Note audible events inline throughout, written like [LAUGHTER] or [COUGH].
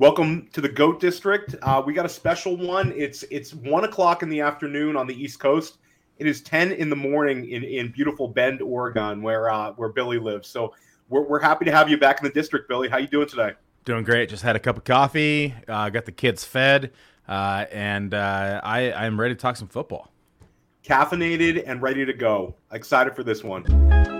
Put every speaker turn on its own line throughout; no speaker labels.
Welcome to the Goat District. Uh, we got a special one. It's it's one o'clock in the afternoon on the East Coast. It is ten in the morning in, in beautiful Bend, Oregon, where uh, where Billy lives. So we're, we're happy to have you back in the district, Billy. How you doing today?
Doing great. Just had a cup of coffee. Uh, got the kids fed, uh, and uh, I I'm ready to talk some football.
Caffeinated and ready to go. Excited for this one.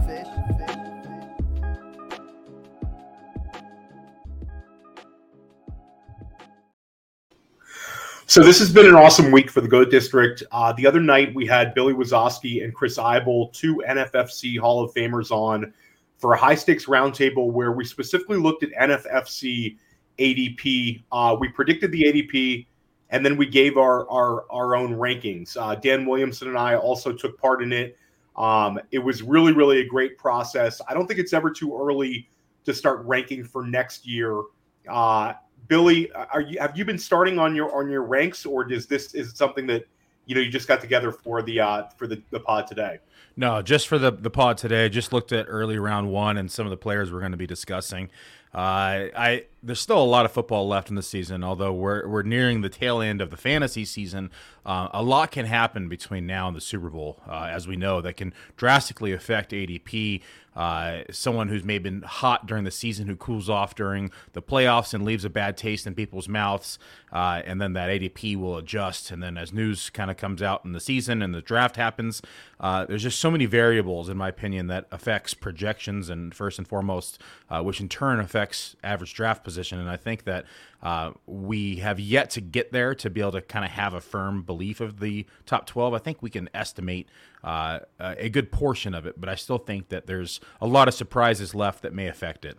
So this has been an awesome week for the Goat District. Uh, the other night we had Billy Wazowski and Chris Seibel, two NFFC Hall of Famers, on for a high stakes roundtable where we specifically looked at NFFC ADP. Uh, we predicted the ADP, and then we gave our our, our own rankings. Uh, Dan Williamson and I also took part in it. Um, it was really really a great process. I don't think it's ever too early to start ranking for next year. Uh, Billy, are you have you been starting on your on your ranks, or is this is something that you know you just got together for the uh, for the, the pod today?
No, just for the the pod today. Just looked at early round one and some of the players we're going to be discussing. Uh, I there's still a lot of football left in the season, although we're we're nearing the tail end of the fantasy season. Uh, a lot can happen between now and the Super Bowl, uh, as we know, that can drastically affect ADP uh, someone who's maybe been hot during the season who cools off during the playoffs and leaves a bad taste in people's mouths, uh, and then that ADP will adjust. And then as news kind of comes out in the season and the draft happens, uh, there's just so many variables, in my opinion, that affects projections and first and foremost, uh, which in turn affects average draft position. And I think that uh, we have yet to get there to be able to kind of have a firm belief of the top 12. I think we can estimate uh, a good portion of it, but I still think that there's a lot of surprises left that may affect it.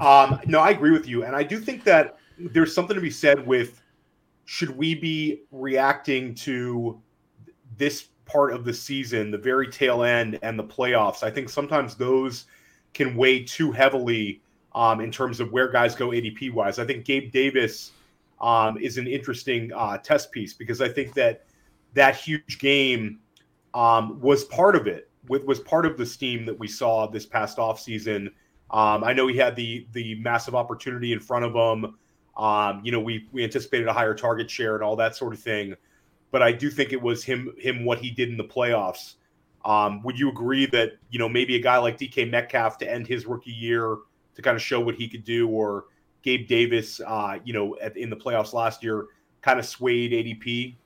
Um, no, I agree with you, and I do think that there's something to be said with should we be reacting to this part of the season, the very tail end, and the playoffs? I think sometimes those can weigh too heavily um, in terms of where guys go ADP wise. I think Gabe Davis um, is an interesting uh, test piece because I think that that huge game um, was part of it. With, was part of the steam that we saw this past offseason. Um, I know he had the the massive opportunity in front of him. Um, you know, we we anticipated a higher target share and all that sort of thing, but I do think it was him him what he did in the playoffs. Um, would you agree that you know maybe a guy like DK Metcalf to end his rookie year to kind of show what he could do, or Gabe Davis, uh, you know, at, in the playoffs last year, kind of swayed ADP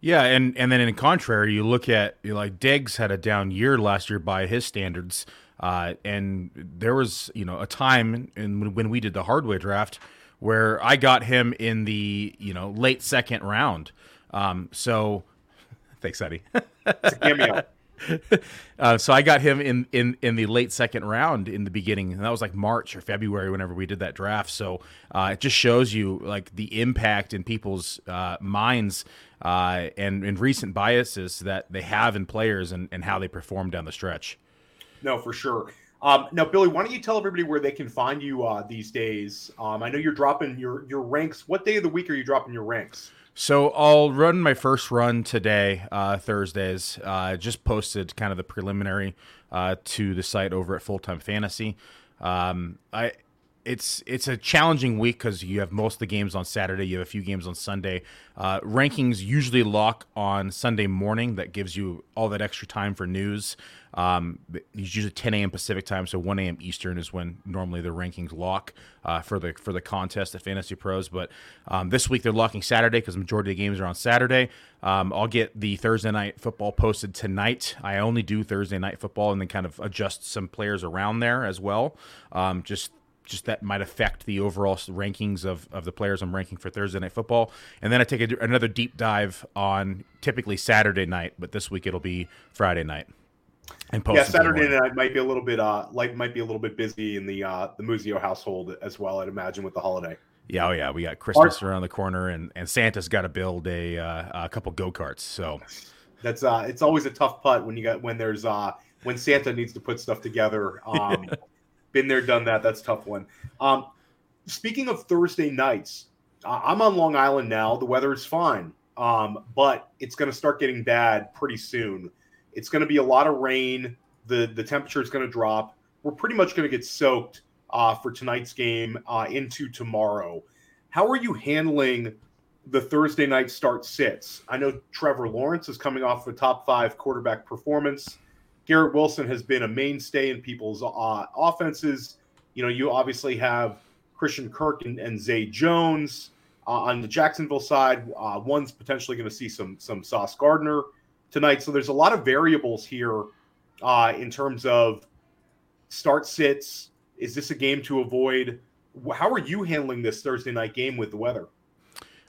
yeah, and and then in contrary, you look at you like Diggs had a down year last year by his standards, uh, and there was you know a time in when we did the hardware draft where I got him in the you know late second round. Um, so [LAUGHS] thanks, Eddie. it's a cameo. [LAUGHS] [LAUGHS] Uh, so I got him in, in in the late second round in the beginning, and that was like March or February whenever we did that draft. So uh, it just shows you like the impact in people's uh, minds uh, and, and recent biases that they have in players and, and how they perform down the stretch.
No, for sure. Um, now, Billy, why don't you tell everybody where they can find you uh, these days? Um, I know you're dropping your your ranks. What day of the week are you dropping your ranks?
So I'll run my first run today, uh, Thursdays. Uh, just posted kind of the preliminary uh, to the site over at Full Time Fantasy. Um, I it's it's a challenging week because you have most of the games on Saturday. You have a few games on Sunday. Uh, rankings usually lock on Sunday morning. That gives you all that extra time for news. Um, it's usually 10 a.m. Pacific time, so 1 a.m. Eastern is when normally the rankings lock uh, for the for the contest at Fantasy Pros. But um, this week they're locking Saturday because the majority of the games are on Saturday. Um, I'll get the Thursday night football posted tonight. I only do Thursday night football and then kind of adjust some players around there as well. Um, just just that might affect the overall rankings of, of the players I'm ranking for Thursday night football. And then I take a, another deep dive on typically Saturday night, but this week it'll be Friday night.
And post yeah, Saturday night might be a little bit uh like might be a little bit busy in the uh the Muzio household as well. I'd imagine with the holiday.
Yeah, oh yeah, we got Christmas Our, around the corner, and and Santa's got to build a uh, a couple go karts. So
that's uh it's always a tough putt when you got when there's uh when Santa needs to put stuff together. Um, [LAUGHS] been there, done that. That's tough one. Um, speaking of Thursday nights, I'm on Long Island now. The weather is fine, um, but it's going to start getting bad pretty soon. It's going to be a lot of rain. the The temperature is going to drop. We're pretty much going to get soaked uh, for tonight's game uh, into tomorrow. How are you handling the Thursday night start sits? I know Trevor Lawrence is coming off a top five quarterback performance. Garrett Wilson has been a mainstay in people's uh, offenses. You know, you obviously have Christian Kirk and, and Zay Jones uh, on the Jacksonville side. Uh, one's potentially going to see some some Sauce Gardner tonight. So there's a lot of variables here uh, in terms of start sits. Is this a game to avoid? How are you handling this Thursday night game with the weather?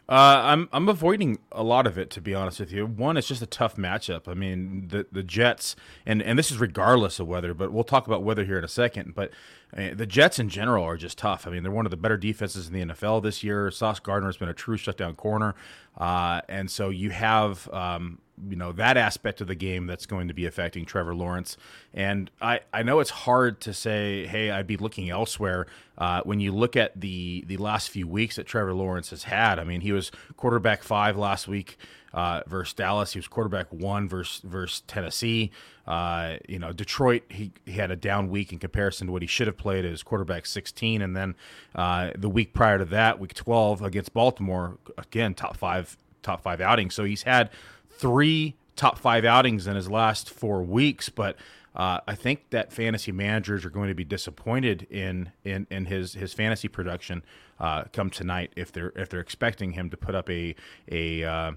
Uh, I'm I'm avoiding a lot of it to be honest with you. One, it's just a tough matchup. I mean, the the Jets, and and this is regardless of weather, but we'll talk about weather here in a second. But uh, the Jets in general are just tough. I mean, they're one of the better defenses in the NFL this year. Sauce Gardner has been a true shutdown corner, uh, and so you have um, you know that aspect of the game that's going to be affecting Trevor Lawrence. And I, I know it's hard to say, hey, I'd be looking elsewhere. Uh, when you look at the the last few weeks that Trevor Lawrence has had, I mean, he was quarterback five last week uh, versus Dallas. He was quarterback one versus versus Tennessee. Uh, you know, Detroit. He, he had a down week in comparison to what he should have played as quarterback 16, and then uh, the week prior to that, week 12 against Baltimore, again top five top five outing. So he's had three top five outings in his last four weeks, but uh, I think that fantasy managers are going to be disappointed in in, in his his fantasy production uh, come tonight if they're if they're expecting him to put up a a uh,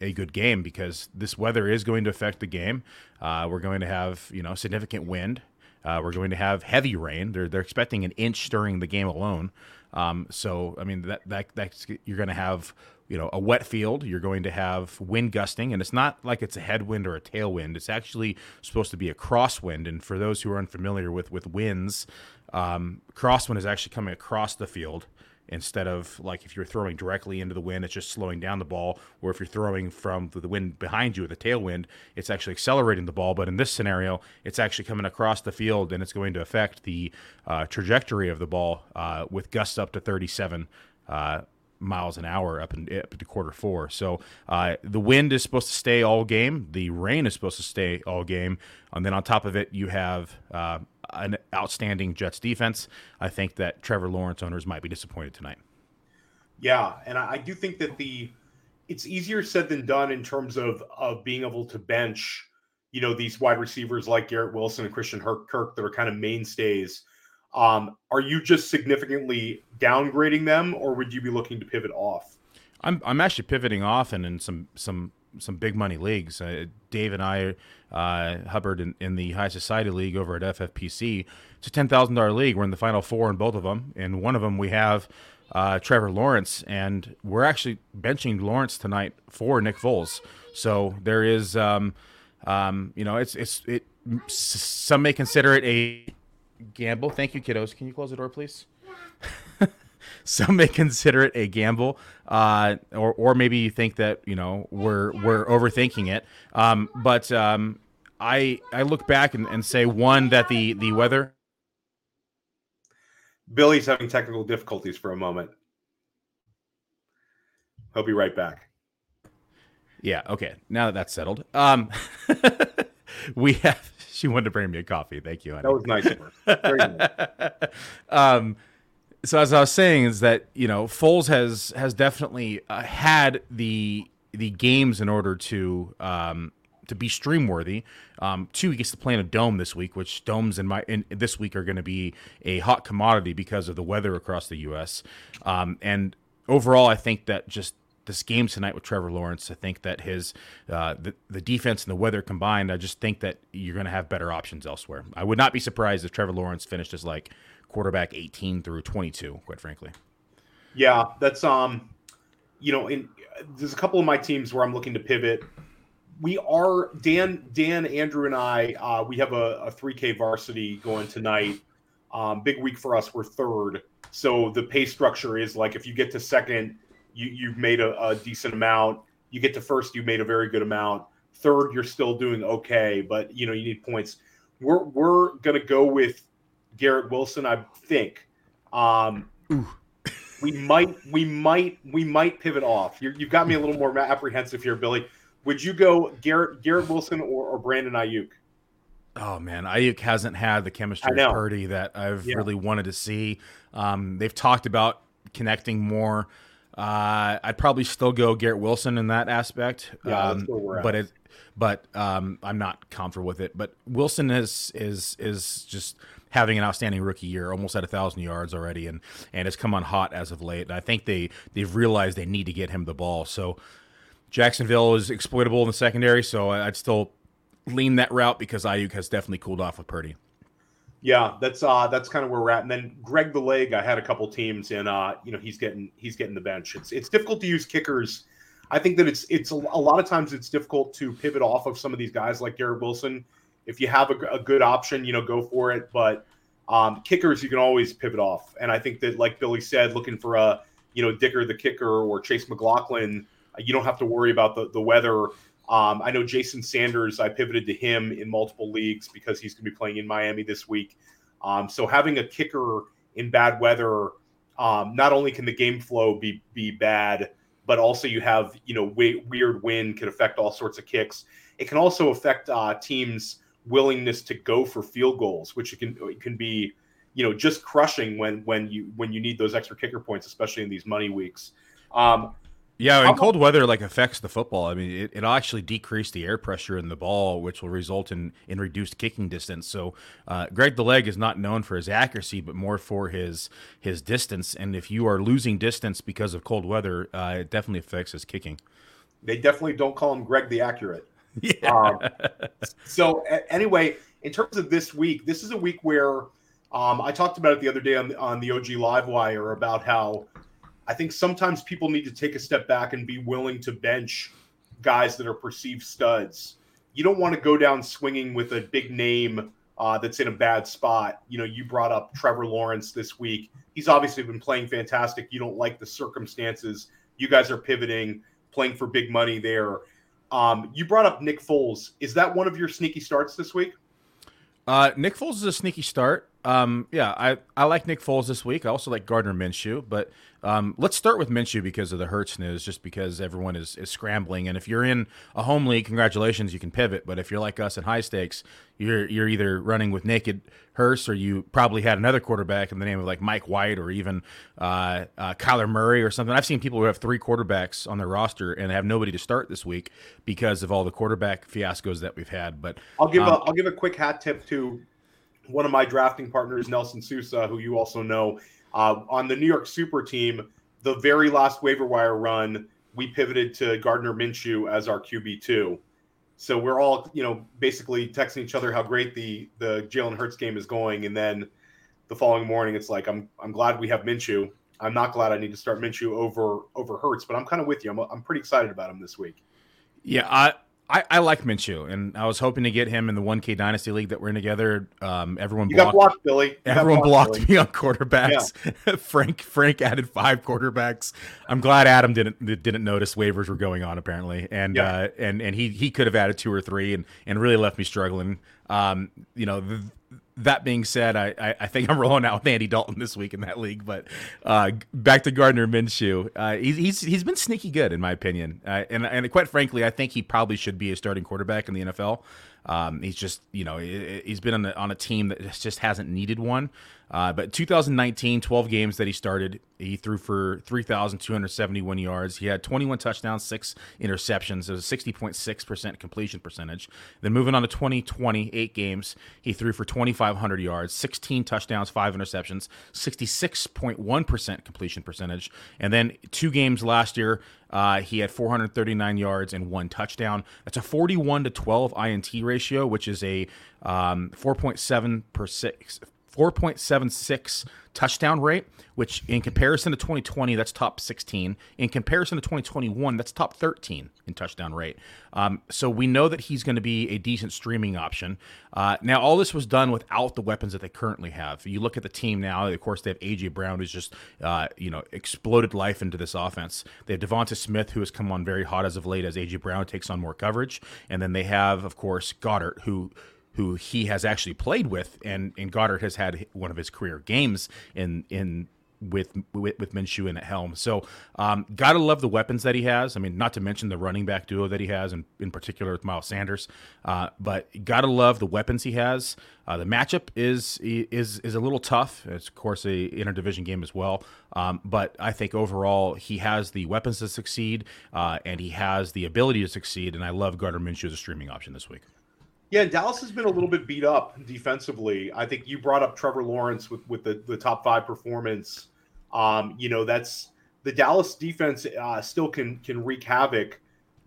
a good game because this weather is going to affect the game. Uh, we're going to have you know significant wind. Uh, we're going to have heavy rain. They're they're expecting an inch during the game alone. Um, so I mean that that that's you're going to have you know a wet field you're going to have wind gusting and it's not like it's a headwind or a tailwind. It's actually supposed to be a crosswind and for those who are unfamiliar with with winds um, crosswind is actually coming across the field instead of like if you're throwing directly into the wind it's just slowing down the ball or if you're throwing from the wind behind you with a tailwind it's actually accelerating the ball. But in this scenario it's actually coming across the field and it's going to affect the uh, trajectory of the ball uh, with gusts up to 37 uh, miles an hour up, in, up to quarter four. So uh, the wind is supposed to stay all game. The rain is supposed to stay all game. And then on top of it, you have uh, an outstanding Jets defense. I think that Trevor Lawrence owners might be disappointed tonight.
Yeah, and I do think that the it's easier said than done in terms of of being able to bench, you know, these wide receivers like Garrett Wilson and Christian Kirk that are kind of mainstays um, are you just significantly downgrading them, or would you be looking to pivot off?
I'm I'm actually pivoting off and in some some some big money leagues. Uh, Dave and I, uh, Hubbard in, in, the High Society League over at FFPC, it's a ten thousand dollar league. We're in the final four in both of them. In one of them, we have uh, Trevor Lawrence, and we're actually benching Lawrence tonight for Nick Foles. So there is, um, um, you know, it's it's it. Some may consider it a gamble. Thank you, kiddos. Can you close the door, please? [LAUGHS] Some may consider it a gamble, uh, or or maybe you think that you know we're we're overthinking it. Um, but um, I I look back and, and say one that the the weather.
Billy's having technical difficulties for a moment. He'll be right back.
Yeah. Okay. Now that that's settled, um, [LAUGHS] we have she wanted to bring me a coffee. Thank you, honey.
That was nice of her. [LAUGHS]
um, so as I was saying is that you know Foles has has definitely uh, had the the games in order to um, to be stream worthy. Um, two, he gets to play in a dome this week, which domes in my in this week are going to be a hot commodity because of the weather across the U.S. Um, and overall, I think that just this game tonight with Trevor Lawrence, I think that his uh, the the defense and the weather combined, I just think that you're going to have better options elsewhere. I would not be surprised if Trevor Lawrence finished as like quarterback 18 through 22, quite frankly.
Yeah, that's um, you know, in there's a couple of my teams where I'm looking to pivot. We are Dan, Dan, Andrew, and I. Uh, we have a, a 3K varsity going tonight. Um, big week for us. We're third, so the pay structure is like if you get to second, you you've made a, a decent amount. You get to first, you made a very good amount. Third, you're still doing okay, but you know you need points. We're we're gonna go with Garrett Wilson, I think. Um, we might, we might, we might pivot off. you have got me a little more apprehensive here, Billy. Would you go Garrett Garrett Wilson or, or Brandon Aiyuk?
Oh man, Ayuk hasn't had the chemistry of Purdy that I've yeah. really wanted to see. Um, they've talked about connecting more. Uh, I'd probably still go Garrett Wilson in that aspect.
Yeah, um,
but it, but um, I'm not comfortable with it. But Wilson is is is just having an outstanding rookie year, almost at a thousand yards already, and and has come on hot as of late. And I think they they've realized they need to get him the ball. So Jacksonville is exploitable in the secondary, so I'd still lean that route because Aiyuk has definitely cooled off with Purdy.
Yeah, that's uh that's kind of where we're at. And then Greg the Leg, I had a couple teams, and uh, you know he's getting he's getting the bench. It's it's difficult to use kickers. I think that it's it's a, a lot of times it's difficult to pivot off of some of these guys like Garrett Wilson if you have a, a good option, you know, go for it. But um, kickers, you can always pivot off. And I think that, like Billy said, looking for a, you know, Dicker the kicker or Chase McLaughlin, uh, you don't have to worry about the, the weather. Um, I know Jason Sanders, I pivoted to him in multiple leagues because he's going to be playing in Miami this week. Um, so having a kicker in bad weather, um, not only can the game flow be be bad, but also you have you know weird wind can affect all sorts of kicks. It can also affect uh, teams willingness to go for field goals, which it can it can be, you know, just crushing when when you when you need those extra kicker points, especially in these money weeks. Um,
yeah, and cold weather like affects the football. I mean, it, it'll actually decrease the air pressure in the ball, which will result in in reduced kicking distance. So, uh, Greg the leg is not known for his accuracy, but more for his his distance. And if you are losing distance because of cold weather, uh, it definitely affects his kicking.
They definitely don't call him Greg the accurate. [LAUGHS] Yeah. Um, so anyway, in terms of this week, this is a week where um, I talked about it the other day on the, on the OG Live Wire about how I think sometimes people need to take a step back and be willing to bench guys that are perceived studs. You don't want to go down swinging with a big name uh, that's in a bad spot. You know, you brought up Trevor Lawrence this week. He's obviously been playing fantastic. You don't like the circumstances. You guys are pivoting, playing for big money there. Um, you brought up Nick Foles. Is that one of your sneaky starts this week?
Uh, Nick Foles is a sneaky start. Um, yeah, I, I like Nick Foles this week. I also like Gardner Minshew, but um, let's start with Minshew because of the Hurts news, just because everyone is, is scrambling. And if you're in a home league, congratulations, you can pivot. But if you're like us in high stakes, you're you're either running with naked Hurts or you probably had another quarterback in the name of like Mike White or even uh, uh, Kyler Murray or something. I've seen people who have three quarterbacks on their roster and have nobody to start this week because of all the quarterback fiascos that we've had. But
I'll give um, a I'll give a quick hat tip to one of my drafting partners, Nelson Sousa, who you also know, uh, on the New York Super team, the very last waiver wire run, we pivoted to Gardner Minshew as our QB two. So we're all, you know, basically texting each other how great the the Jalen Hurts game is going, and then the following morning, it's like I'm I'm glad we have Minshew. I'm not glad I need to start Minshew over over Hurts, but I'm kind of with you. I'm I'm pretty excited about him this week.
Yeah, I I, I like Minshew, and I was hoping to get him in the 1K Dynasty League that we're in together. Um, everyone
you blocked, got blocked, Billy. You
everyone blocked, blocked me on quarterbacks. Yeah. [LAUGHS] Frank Frank added five quarterbacks. I'm glad Adam didn't didn't notice waivers were going on apparently, and yeah. uh, and and he he could have added two or three, and and really left me struggling. Um, you know, the, that being said, I, I, I, think I'm rolling out with Andy Dalton this week in that league. But uh, back to Gardner Minshew, uh, he's, he's he's been sneaky good in my opinion, uh, and and quite frankly, I think he probably should be a starting quarterback in the NFL. Um, he's just, you know, he's been on a, on a team that just hasn't needed one. Uh, but 2019, 12 games that he started, he threw for 3,271 yards. He had 21 touchdowns, six interceptions. It was a 60.6% completion percentage. Then moving on to 2020, eight games, he threw for 2,500 yards, 16 touchdowns, five interceptions, 66.1% completion percentage. And then two games last year, uh, he had 439 yards and one touchdown. That's a 41 to 12 INT ratio, which is a um, 4.7 per six, 4.76 touchdown rate, which in comparison to 2020, that's top 16. In comparison to 2021, that's top 13 in touchdown rate. Um, so we know that he's going to be a decent streaming option. Uh, now, all this was done without the weapons that they currently have. You look at the team now. Of course, they have AJ Brown, who's just uh, you know exploded life into this offense. They have DeVonta Smith, who has come on very hot as of late as AJ Brown takes on more coverage, and then they have, of course, Goedert, who who he has actually played with, and and Goedert has had one of his career games in in with with, with Minshew in at helm. So, um, gotta love the weapons that he has. I mean, not to mention the running back duo that he has, and in particular with Miles Sanders. Uh, but gotta love the weapons he has. Uh, the matchup is is is a little tough. It's of course a interdivision game as well. Um, but I think overall he has the weapons to succeed, uh, and he has the ability to succeed. And I love Gardner Minshew as a streaming option this week.
Yeah, Dallas has been a little bit beat up defensively. I think you brought up Trevor Lawrence with with the, the top five performance. Um, you know, that's the Dallas defense uh, still can can wreak havoc,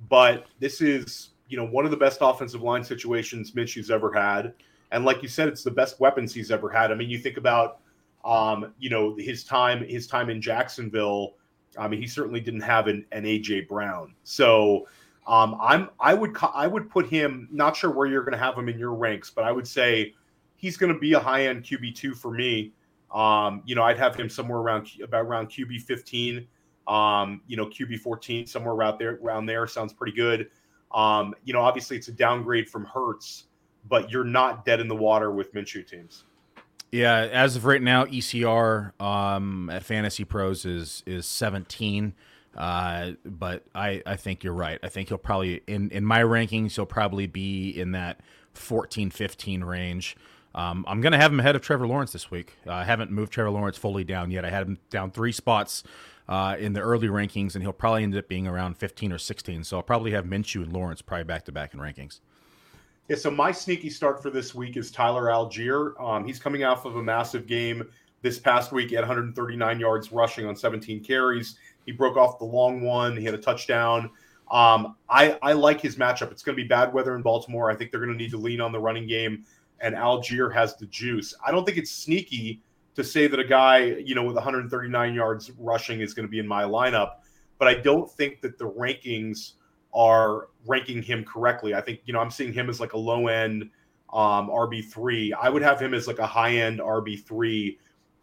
but this is you know one of the best offensive line situations Minshew's ever had, and like you said, it's the best weapons he's ever had. I mean, you think about um, you know his time his time in Jacksonville. I mean, he certainly didn't have an, an AJ Brown, so um, I'm I would I would put him. Not sure where you're going to have him in your ranks, but I would say he's going to be a high end QB two for me. Um, you know, I'd have him somewhere around about around QB 15. Um, you know, QB 14 somewhere around there. Around there sounds pretty good. Um, you know, obviously it's a downgrade from Hurts, but you're not dead in the water with Minshew teams.
Yeah, as of right now, ECR um, at Fantasy Pros is is 17. Uh, but I, I think you're right. I think he'll probably in in my rankings he'll probably be in that 14 15 range. Um, I'm going to have him ahead of Trevor Lawrence this week. Uh, I haven't moved Trevor Lawrence fully down yet. I had him down three spots uh, in the early rankings, and he'll probably end up being around 15 or 16. So I'll probably have Minshew and Lawrence probably back to back in rankings.
Yeah, so my sneaky start for this week is Tyler Allgeier. Um, he's coming off of a massive game this past week at 139 yards rushing on 17 carries. He broke off the long one. He had a touchdown. Um, I, I like his matchup. It's going to be bad weather in Baltimore. I think they're going to need to lean on the running game, and Allgeier has the juice. I don't think it's sneaky to say that a guy, you know, with 139 yards rushing is going to be in my lineup, but I don't think that the rankings are ranking him correctly. I think, you know, I'm seeing him as like a low end um, RB3. I would have him as like a high end RB3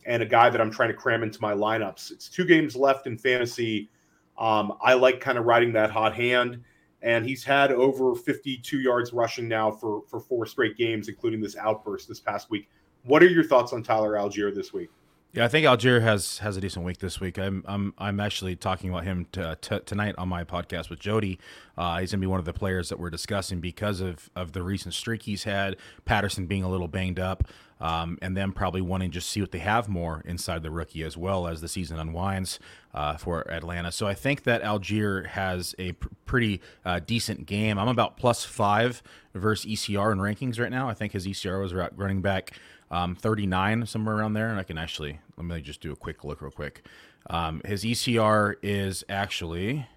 and a guy that I'm trying to cram into my lineups. It's two games left in fantasy. Um, I like kind of riding that hot hand, and he's had over 52 yards rushing now for for four straight games, including this outburst this past week. What are your thoughts on Tyler Allgeier this week?
Yeah, I think Allgeier has has a decent week this week. I'm I'm I'm actually talking about him t- t- tonight on my podcast with Jody. Uh, he's gonna be one of the players that we're discussing because of of the recent streak he's had. Patterson being a little banged up um, and then probably wanting to just see what they have more inside the rookie as well as the season unwinds uh, for Atlanta. So I think that Allgeier has a pr- pretty uh, decent game. I'm about plus five versus ECR in rankings right now. I think his ECR was running back um, 39 somewhere around there, and I can actually let me just do a quick look real quick. Um, his ECR is actually.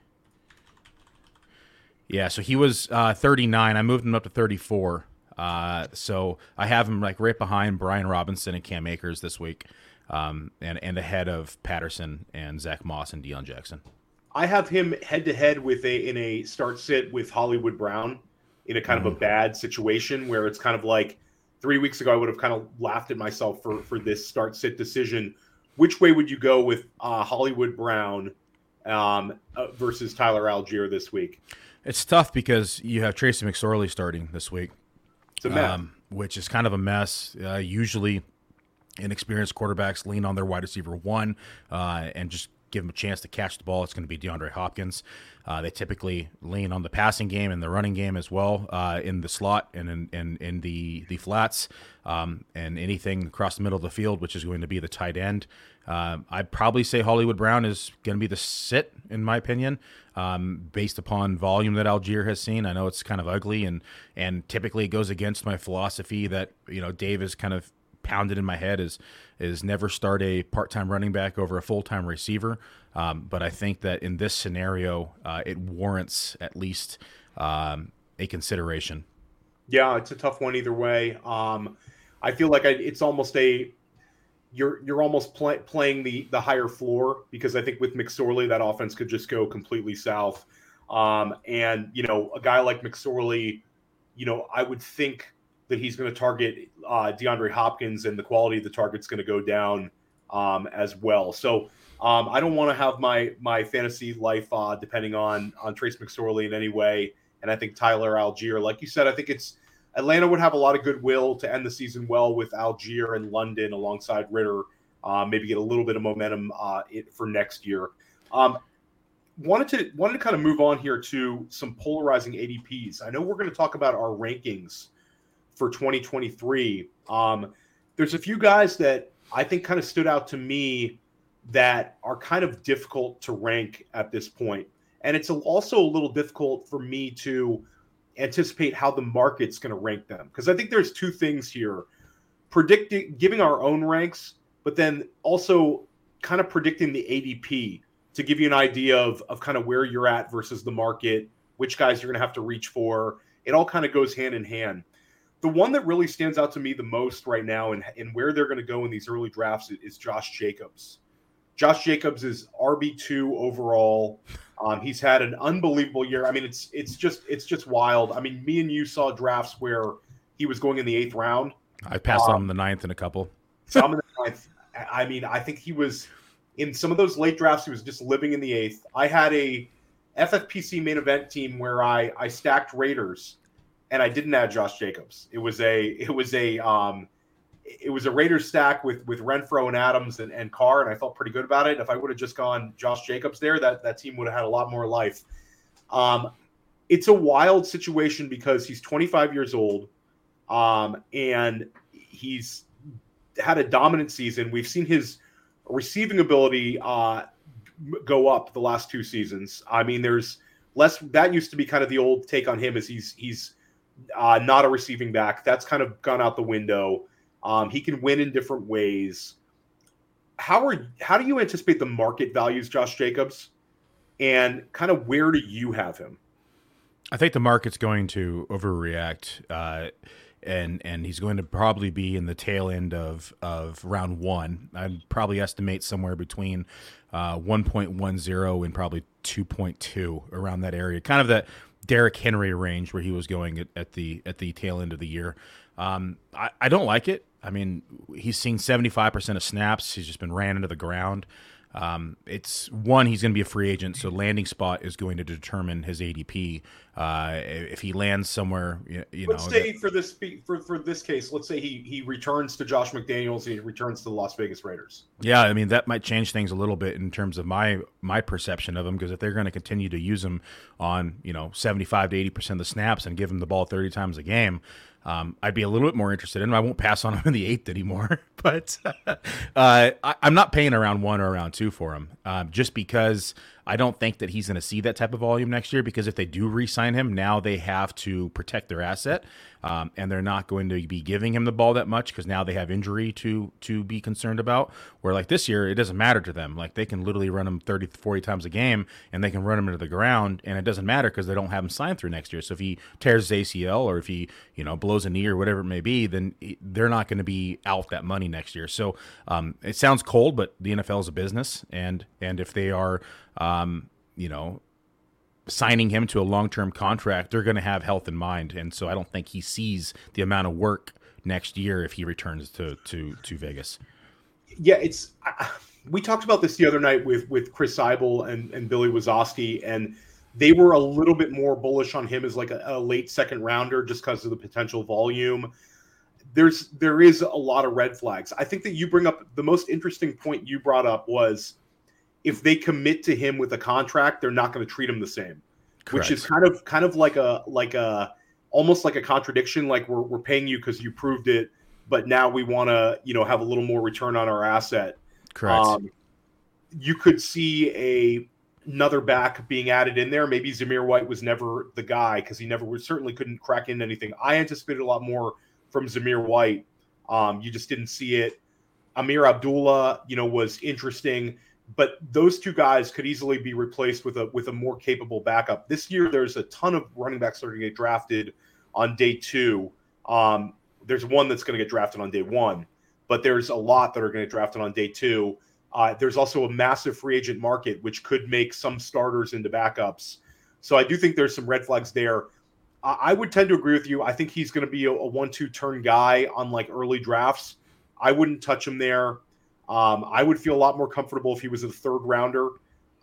Yeah, so he was uh, 39. I moved him up to 34 uh, so I have him like right behind Brian Robinson and Cam Akers this week, um, and and ahead of Patterson and Zach Moss and Deon Jackson.
I have him head to head with a in a start sit with Hollywood Brown in a kind mm-hmm. of a mm-hmm. bad situation where it's kind of like three weeks ago I would have kind of laughed at myself for for this start sit decision. Which way would you go with uh, Hollywood Brown um, uh, versus Tyler Allgeier this week?
It's tough because you have Tracy McSorley starting this week.
It's a mess. Um,
which is kind of a mess. Uh, usually, inexperienced quarterbacks lean on their wide receiver one uh, and just give him a chance to catch the ball, it's going to be DeAndre Hopkins. Uh, they typically lean on the passing game and the running game as well uh, in the slot and in, in, in the, the flats um, and anything across the middle of the field, which is going to be the tight end. Uh, I'd probably say Hollywood Brown is going to be the sit, in my opinion, um, based upon volume that Allgeier has seen. I know it's kind of ugly, and and typically it goes against my philosophy that you know Dave has kind of pounded in my head is is never start a part time running back over a full time receiver. Um, but I think that in this scenario, uh, it warrants at least um, a consideration.
Yeah, it's a tough one either way. Um, I feel like I, it's almost a you're you're almost play, playing the the higher floor because I think with McSorley that offense could just go completely south. Um, and you know, a guy like McSorley, you know, I would think that he's going to target uh, DeAndre Hopkins, and the quality of the target's going to go down um, as well. So um, I don't want to have my my fantasy life uh, depending on on Trace McSorley in any way. And I think Tyler Allgeier, like you said, I think it's Atlanta would have a lot of goodwill to end the season well with Allgeier and London alongside Ridder. Uh, maybe get a little bit of momentum uh, for next year. Um, wanted to wanted to kind of move on here to some polarizing ADPs. I know we're going to talk about our rankings for 2023. Um, there's a few guys that I think kind of stood out to me that are kind of difficult to rank at this point. And it's also a little difficult for me to anticipate how the market's going to rank them because I think there's two things here predicting giving our own ranks, but then also kind of predicting the ADP to give you an idea of, of kind of where you're at versus the market, which guys you're going to have to reach for. It all kind of goes hand in hand the one that really stands out to me the most right now and, and where they're going to go in these early drafts is Josh Jacobs. Josh Jacobs is RB two overall. Um, he's had an unbelievable year. I mean, it's it's just it's just wild. I mean, me and you saw drafts where he was going in the eighth round.
I passed um, on the ninth in a couple.
Some in the ninth. I mean, I think he was in some of those late drafts. He was just living in the eighth. I had a FFPC main event team where I I stacked Raiders and I didn't add Josh Jacobs. It was a it was a um, it was a Raiders stack with with Renfrow and Adams and, and Carr, and I felt pretty good about it. If I would have just gone Josh Jacobs there, that that team would have had a lot more life. Um, it's a wild situation because he's 25 years old, um, and he's had a dominant season. We've seen his receiving ability uh, go up the last two seasons. I mean, there's less. That used to be kind of the old take on him, is he's he's uh, not a receiving back. That's kind of gone out the window. Um, he can win in different ways. How are how do you anticipate the market values Josh Jacobs, and kind of where do you have him?
I think the market's going to overreact, uh, and and he's going to probably be in the tail end of of round one. I'd probably estimate somewhere between uh, 1.10 and probably 2.2 around that area. Kind of that Derrick Henry range where he was going at, at the at the tail end of the year. Um, I, I don't like it. I mean, he's seen 75% of snaps. He's just been ran into the ground. Um, it's one, he's going to be a free agent, so landing spot is going to determine his ADP. Uh, if he lands somewhere, you, you
let's
know.
say for this for, for this case, let's say he he returns to Josh McDaniels, he returns to the Las Vegas Raiders.
Yeah, I mean that might change things a little bit in terms of my my perception of him because if they're going to continue to use him on you know seventy five to eighty percent of the snaps and give him the ball thirty times a game, um, I'd be a little bit more interested in him. I won't pass on him in the eighth anymore, [LAUGHS] but uh, I, am not paying around one or around two for him uh, just because I don't think that he's going to see that type of volume next year because if they do re-sign him, now they have to protect their asset, um, and they're not going to be giving him the ball that much because now they have injury to to be concerned about. Where like this year, it doesn't matter to them. Like they can literally run him 30, 40 times a game, and they can run him into the ground, and it doesn't matter because they don't have him signed through next year. So if he tears his ACL or if he you know blows a knee or whatever it may be, then they're not going to be out that money next year. So um, it sounds cold, but the NFL is a business, and and if they are um, you know, signing him to a long term contract, they're going to have health in mind, and so I don't think he sees the amount of work next year if he returns to to to Vegas.
Yeah, it's. Uh, we talked about this the other night with with Chris Seibel and and Billy Wazowski, and they were a little bit more bullish on him as like a, a late second rounder just because of the potential volume. There's there is a lot of red flags. I think that you bring up the most interesting point you brought up was if they commit to him with a contract, they're not going to treat him the same,
Correct.
which is kind of kind of like a like a almost like a contradiction. Like we're we're paying you because you proved it, but now we want to you know have a little more return on our asset.
correct.
Um, you could see a another back being added in there. Maybe Zamir White was never the guy because he never certainly couldn't crack into anything. I anticipated a lot more from Zamir White. Um, you just didn't see it. Ameer Abdullah, you know, was interesting, but those two guys could easily be replaced with a with a more capable backup. This year, there's a ton of running backs that are going to get drafted on day two. Um, there's one that's going to get drafted on day one, but there's a lot that are going to get drafted on day two. Uh, there's also a massive free agent market, which could make some starters into backups. So I do think there's some red flags there. I, I would tend to agree with you. I think he's going to be a, a one-two turn guy on like early drafts. I wouldn't touch him there. Um, I would feel a lot more comfortable if he was a third rounder.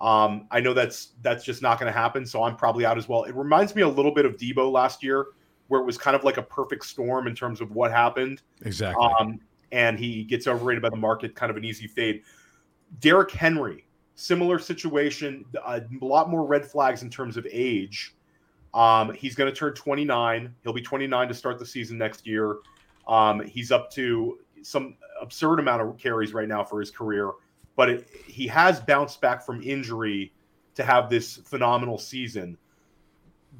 Um, I know that's that's just not going to happen, so I'm probably out as well. It reminds me a little bit of Deebo last year, where it was kind of like a perfect storm in terms of what happened.
exactly.
Um, and he gets overrated by the market, kind of an easy fade. Derrick Henry, similar situation, a lot more red flags in terms of age. Um, he's going to turn 29. He'll be 29 to start the season next year. Um, he's up to some absurd amount of carries right now for his career, but it, he has bounced back from injury to have this phenomenal season.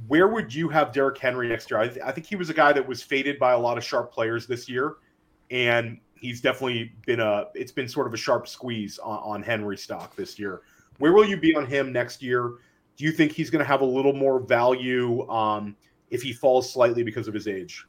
Where would you have Derrick Henry next year? I, th- I think he was a guy that was faded by a lot of sharp players this year, and he's definitely been a. It's been sort of a sharp squeeze on, on Henry stock this year. Where will you be on him next year? Do you think he's going to have a little more value um, if he falls slightly because of his age?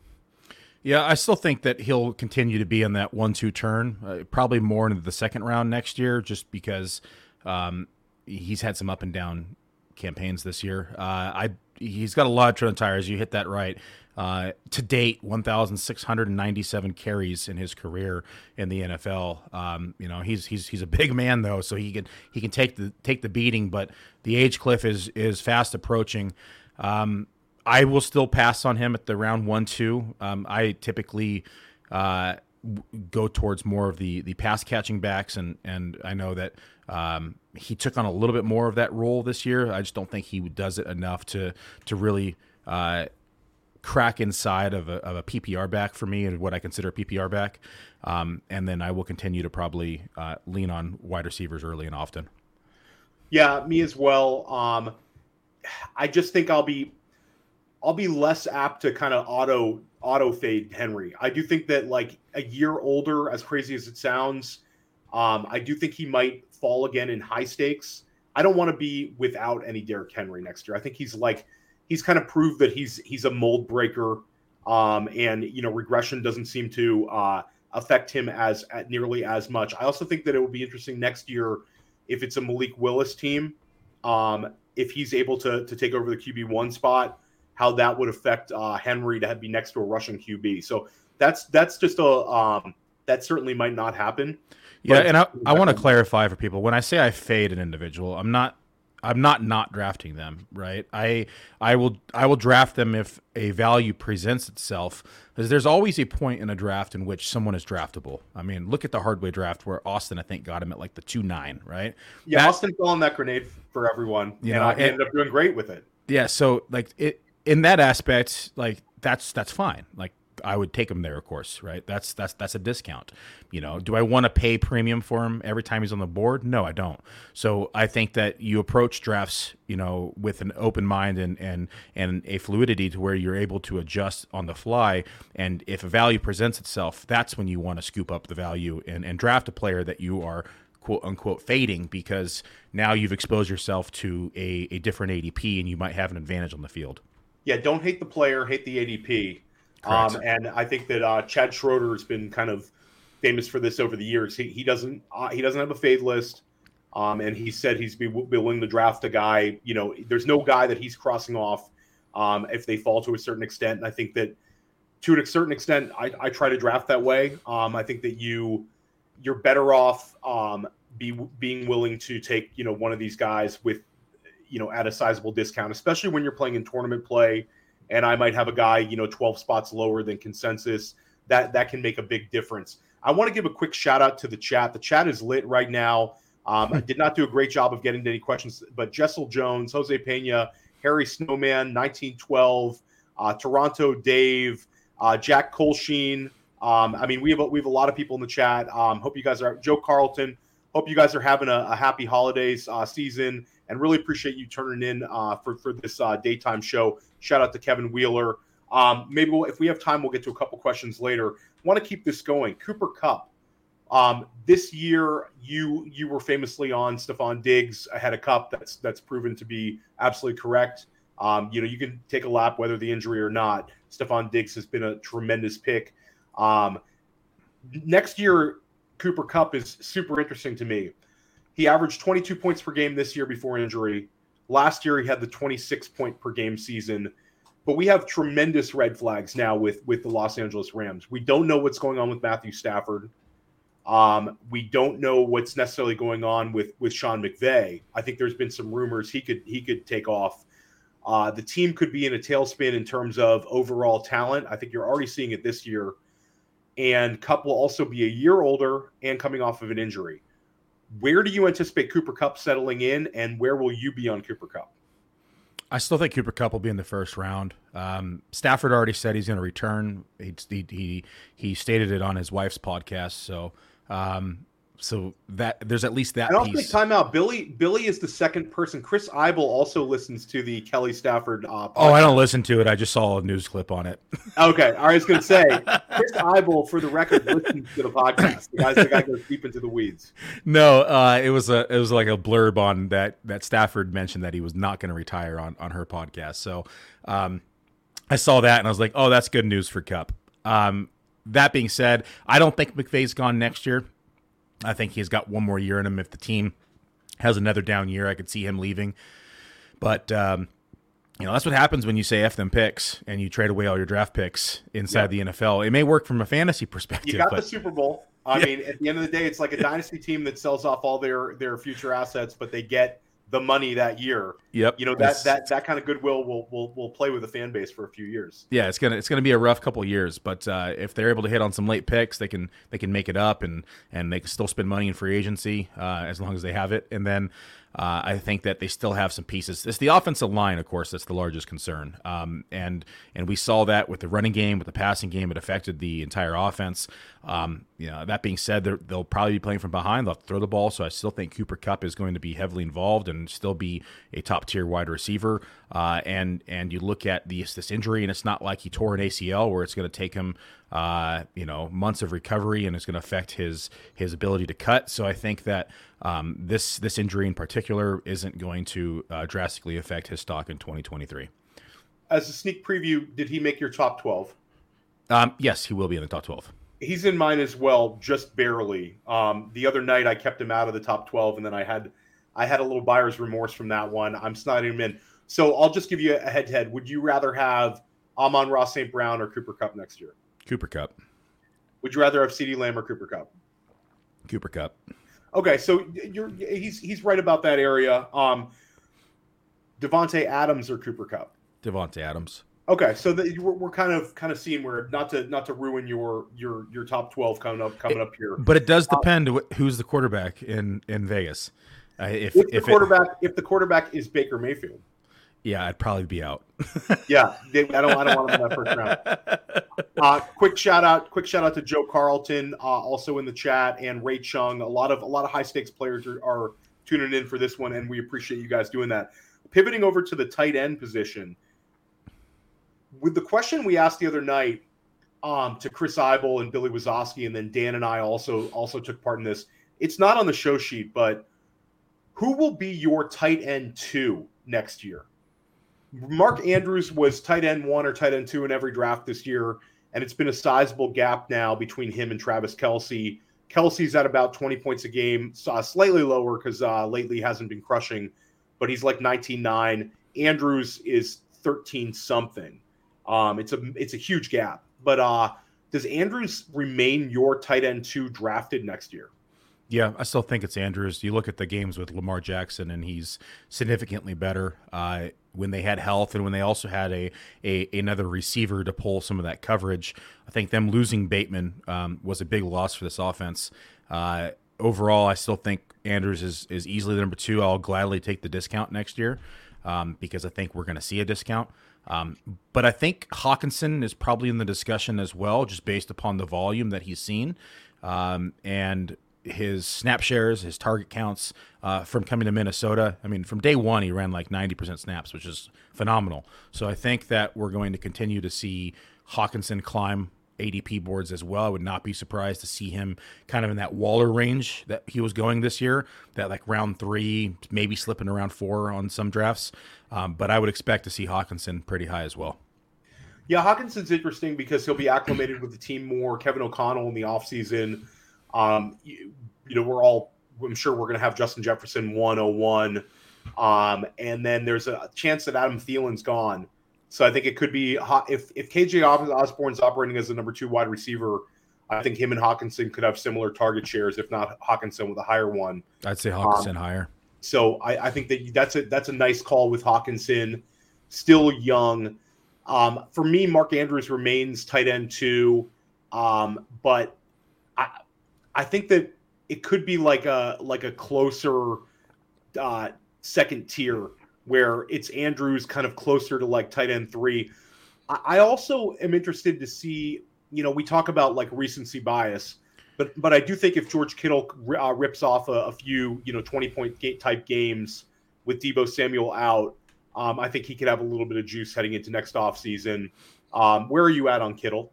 Yeah, I still think that he'll continue to be in that one-two turn, uh, probably more into the second round next year, just because um, he's had some up and down campaigns this year. Uh, I he's got a lot of tread on tires. You hit that right. Uh, to date, 1,697 carries in his career in the NFL. Um, you know, he's he's he's a big man though, so he can he can take the take the beating. But the age cliff is is fast approaching. Um, I will still pass on him at the round one two. Um, I typically uh, go towards more of the the pass catching backs, and and I know that um, he took on a little bit more of that role this year. I just don't think he does it enough to to really. Uh, crack inside of a, of a PPR back for me and what I consider a PPR back. Um, and then I will continue to probably uh, lean on wide receivers early and often.
Yeah, me as well. Um, I just think I'll be I'll be less apt to kind of auto auto fade Henry. I do think that like a year older, as crazy as it sounds, um, I do think he might fall again in high stakes. I don't want to be without any Derrick Henry next year. I think he's like he's kind of proved that he's he's a mold breaker, um, and you know regression doesn't seem to uh, affect him as at nearly as much. I also think that it will be interesting next year if it's a Malik Willis team, um, if he's able to to take over the QB one spot, how that would affect uh, Henry to be next to a Russian QB. So that's that's just a um, that certainly might not happen.
Yeah, and I, I want to clarify for people when I say I fade an individual, I'm not I'm not not drafting them, right? I I will I will draft them if a value presents itself because there's always a point in a draft in which someone is draftable. I mean, look at the Hardway draft where Austin I think got him at like the 2-9, right?
Yeah,
That-
Austin fell on that grenade for everyone,
You
and
know, and-
ended up doing great with it.
Yeah, so like it in that aspect, like that's that's fine. Like I would take him there, of course, right? That's that's that's a discount. You know, do I want to pay premium for him every time he's on the board? No, I don't. So I think that you approach drafts, you know, with an open mind and and and a fluidity to where you're able to adjust on the fly. And if a value presents itself, that's when you want to scoop up the value and and draft a player that you are quote unquote fading because now you've exposed yourself to a, a different ADP and you might have an advantage on the field.
Yeah, don't hate the player, hate the ADP. Um, and I think that uh, Chad Schroeder has been kind of famous for this over the years. He, he doesn't uh, he doesn't have a fade list, um, and he said he's be, be willing to draft a guy. You know, there's no guy that he's crossing off um, if they fall to a certain extent. And I think that to a certain extent, I, I try to draft that way. Um, I think that you you're better off um, be being willing to take you know one of these guys with you know at a sizable discount, especially when you're playing in tournament play. And I might have a guy you know 12 spots lower than consensus. That that can make a big difference. I want to give a quick shout out to the chat. The chat is lit right now. Um, I did not do a great job of getting to any questions, but Jessel Jones, Jose Pena, Harry Snowman, 1912, uh, Toronto Dave, uh, Jack Colsheen. Um, I mean, we have a, we have a lot of people in the chat. Um, hope you guys are Joe Carlton. Hope you guys are having a, a happy holidays uh, season, and really appreciate you turning in uh, for for this uh, daytime show. Shout out to Kevin Wheeler. Um, maybe we'll, if we have time, we'll get to a couple questions later. Want to keep this going? Cooper Kupp. Um, this year, you you were famously on Stefon Diggs ahead of Kupp. That's that's proven to be absolutely correct. Um, you know, you can take a lap whether the injury or not. Stefon Diggs has been a tremendous pick. Um, next year, Cooper Kupp is super interesting to me. He averaged 22 points per game this year before injury. Last year, he had the 26 point per game season. But we have tremendous red flags now with with the Los Angeles Rams. We don't know what's going on with Matthew Stafford. Um, we don't know what's necessarily going on with with Sean McVay. I think there's been some rumors he could he could take off. Uh, the team could be in a tailspin in terms of overall talent. I think you're already seeing it this year. And Kupp will also be a year older and coming off of an injury. Where do you anticipate Cooper Kupp settling in, and where will you be on Cooper Kupp?
I still think Cooper Kupp will be in the first round. Um, Stafford already said he's going to return. He, he he stated it on his wife's podcast. So um, so that there's at least that.
And
piece.
take time out. Billy Billy is the second person. Chris Seibel also listens to the Kelly Stafford. Uh,
oh, I don't listen to it. I just saw a news clip on it. [LAUGHS]
okay, I was going to say Chris [LAUGHS] Seibel, for the record, listens to the podcast. The guys, the guy goes deep into the weeds. [LAUGHS]
No, uh, it was a it was like a blurb on that that Stafford mentioned that he was not going to retire on on her podcast. So um, I saw that and I was like, oh, that's good news for Kupp. Um, that being said, I don't think McVay's gone next year. I think he's got one more year in him. If the team has another down year, I could see him leaving. But um, you know that's what happens when you say f them picks and you trade away all your draft picks inside yeah. the NFL. It may work from a fantasy perspective.
You got
but,
the Super Bowl. I yeah. mean, at the end of the day, it's like a [LAUGHS] dynasty team that sells off all their their future assets, but they get the money that year.
Yep.
You know that it's, that that kind of goodwill will will will play with the fan base for a few years.
Yeah, it's gonna it's gonna be a rough couple years, but uh, if they're able to hit on some late picks, they can they can make it up and and they can still spend money in free agency uh, as long as they have it, and then uh, I think that they still have some pieces. It's the offensive line, of course, that's the largest concern. Um, and and we saw that with the running game, with the passing game, it affected the entire offense. Um, you know, that being said, they'll probably be playing from behind. They'll throw the ball, so I still think Cooper Kupp is going to be heavily involved and still be a top tier wide receiver. Uh, and and you look at this this injury, and it's not like he tore an ACL where it's going to take him uh, you know months of recovery and it's going to affect his his ability to cut. So I think that um, this this injury in particular isn't going to uh, drastically affect his stock in 2023.
As a sneak preview, did he make your top 12?
Um, yes, he will be in the top 12.
He's in mine as well, just barely. Um, the other night, I kept him out of the top 12, and then I had I had a little buyer's remorse from that one. I'm sliding him in. So I'll just give you a head to head. Would you rather have Amon-Ra St. Brown or Cooper Kupp next year?
Cooper Kupp.
Would you rather have CeeDee Lamb or Cooper Kupp?
Cooper Kupp.
Okay, so you're he's he's right about that area. Um, Davante Adams or Cooper Kupp?
Davante Adams.
Okay, so the, we're, we're kind of kind of seeing where not to not to ruin your your your top twelve coming up coming
it,
up here,
but it does um, depend um, who's the quarterback in in Vegas.
Uh, if, if, if the quarterback it, if the quarterback is Baker Mayfield,
yeah, I'd probably be out. [LAUGHS]
yeah, they, I don't. I don't want him in that first round. [LAUGHS] Uh, quick shout out. Quick shout out to Joe Carlton, uh, also in the chat, and Ray Chung. A lot of a lot of high stakes players are, are tuning in for this one, and we appreciate you guys doing that. Pivoting over to the tight end position, with the question we asked the other night um, to Chris Seibel and Billy Wazowski, and then Dan and I also also took part in this. It's not on the show sheet, but who will be your tight end two next year? Mark Andrews was tight end one or tight end two in every draft this year, and it's been a sizable gap now between him and Travis Kelce. Kelce's at about 20 points a game, uh, slightly lower because uh, lately hasn't been crushing, but he's like 19.9. Andrews is 13 something. Um, it's a it's a huge gap. But uh, does Andrews remain your tight end two drafted next year?
Yeah, I still think it's Andrews. You look at the games with Lamar Jackson, and he's significantly better uh, when they had health, and when they also had a, a another receiver to pull some of that coverage. I think them losing Bateman um, was a big loss for this offense. Uh, overall, I still think Andrews is is easily the number two. I'll gladly take the discount next year um, because I think we're going to see a discount. Um, but I think Hockenson is probably in the discussion as well, just based upon the volume that he's seen um, and his snap shares, his target counts uh, from coming to Minnesota. I mean, from day one, he ran like 90% snaps, which is phenomenal. So I think that we're going to continue to see Hockenson climb ADP boards as well. I would not be surprised to see him kind of in that Waller range that he was going this year, that like round three, maybe slipping around four on some drafts. Um, but I would expect to see Hockenson pretty high as well.
Yeah, Hockenson's interesting because he'll be acclimated with the team more. Kevin O'Connell in the offseason. Um, you, you know, we're all, I'm sure we're going to have Justin Jefferson 101. Um, and then there's a chance that Adam Thielen's gone. So I think it could be if if KJ Osborn's operating as the number two wide receiver, I think him and Hockenson could have similar target shares, if not Hockenson with a higher one.
I'd say Hockenson um, higher.
So I, I, think that that's a that's a nice call with Hockenson, still young. Um, for me, Mark Andrews remains tight end two, um, but I think that it could be like a like a closer uh, second tier where it's Andrews kind of closer to like tight end three. I also am interested to see, you know, we talk about like recency bias, but but I do think if George Kittle uh, rips off a, a, few, you know, twenty point type games with Deebo Samuel out, um, I think he could have a little bit of juice heading into next offseason. Um, where are you at on Kittle?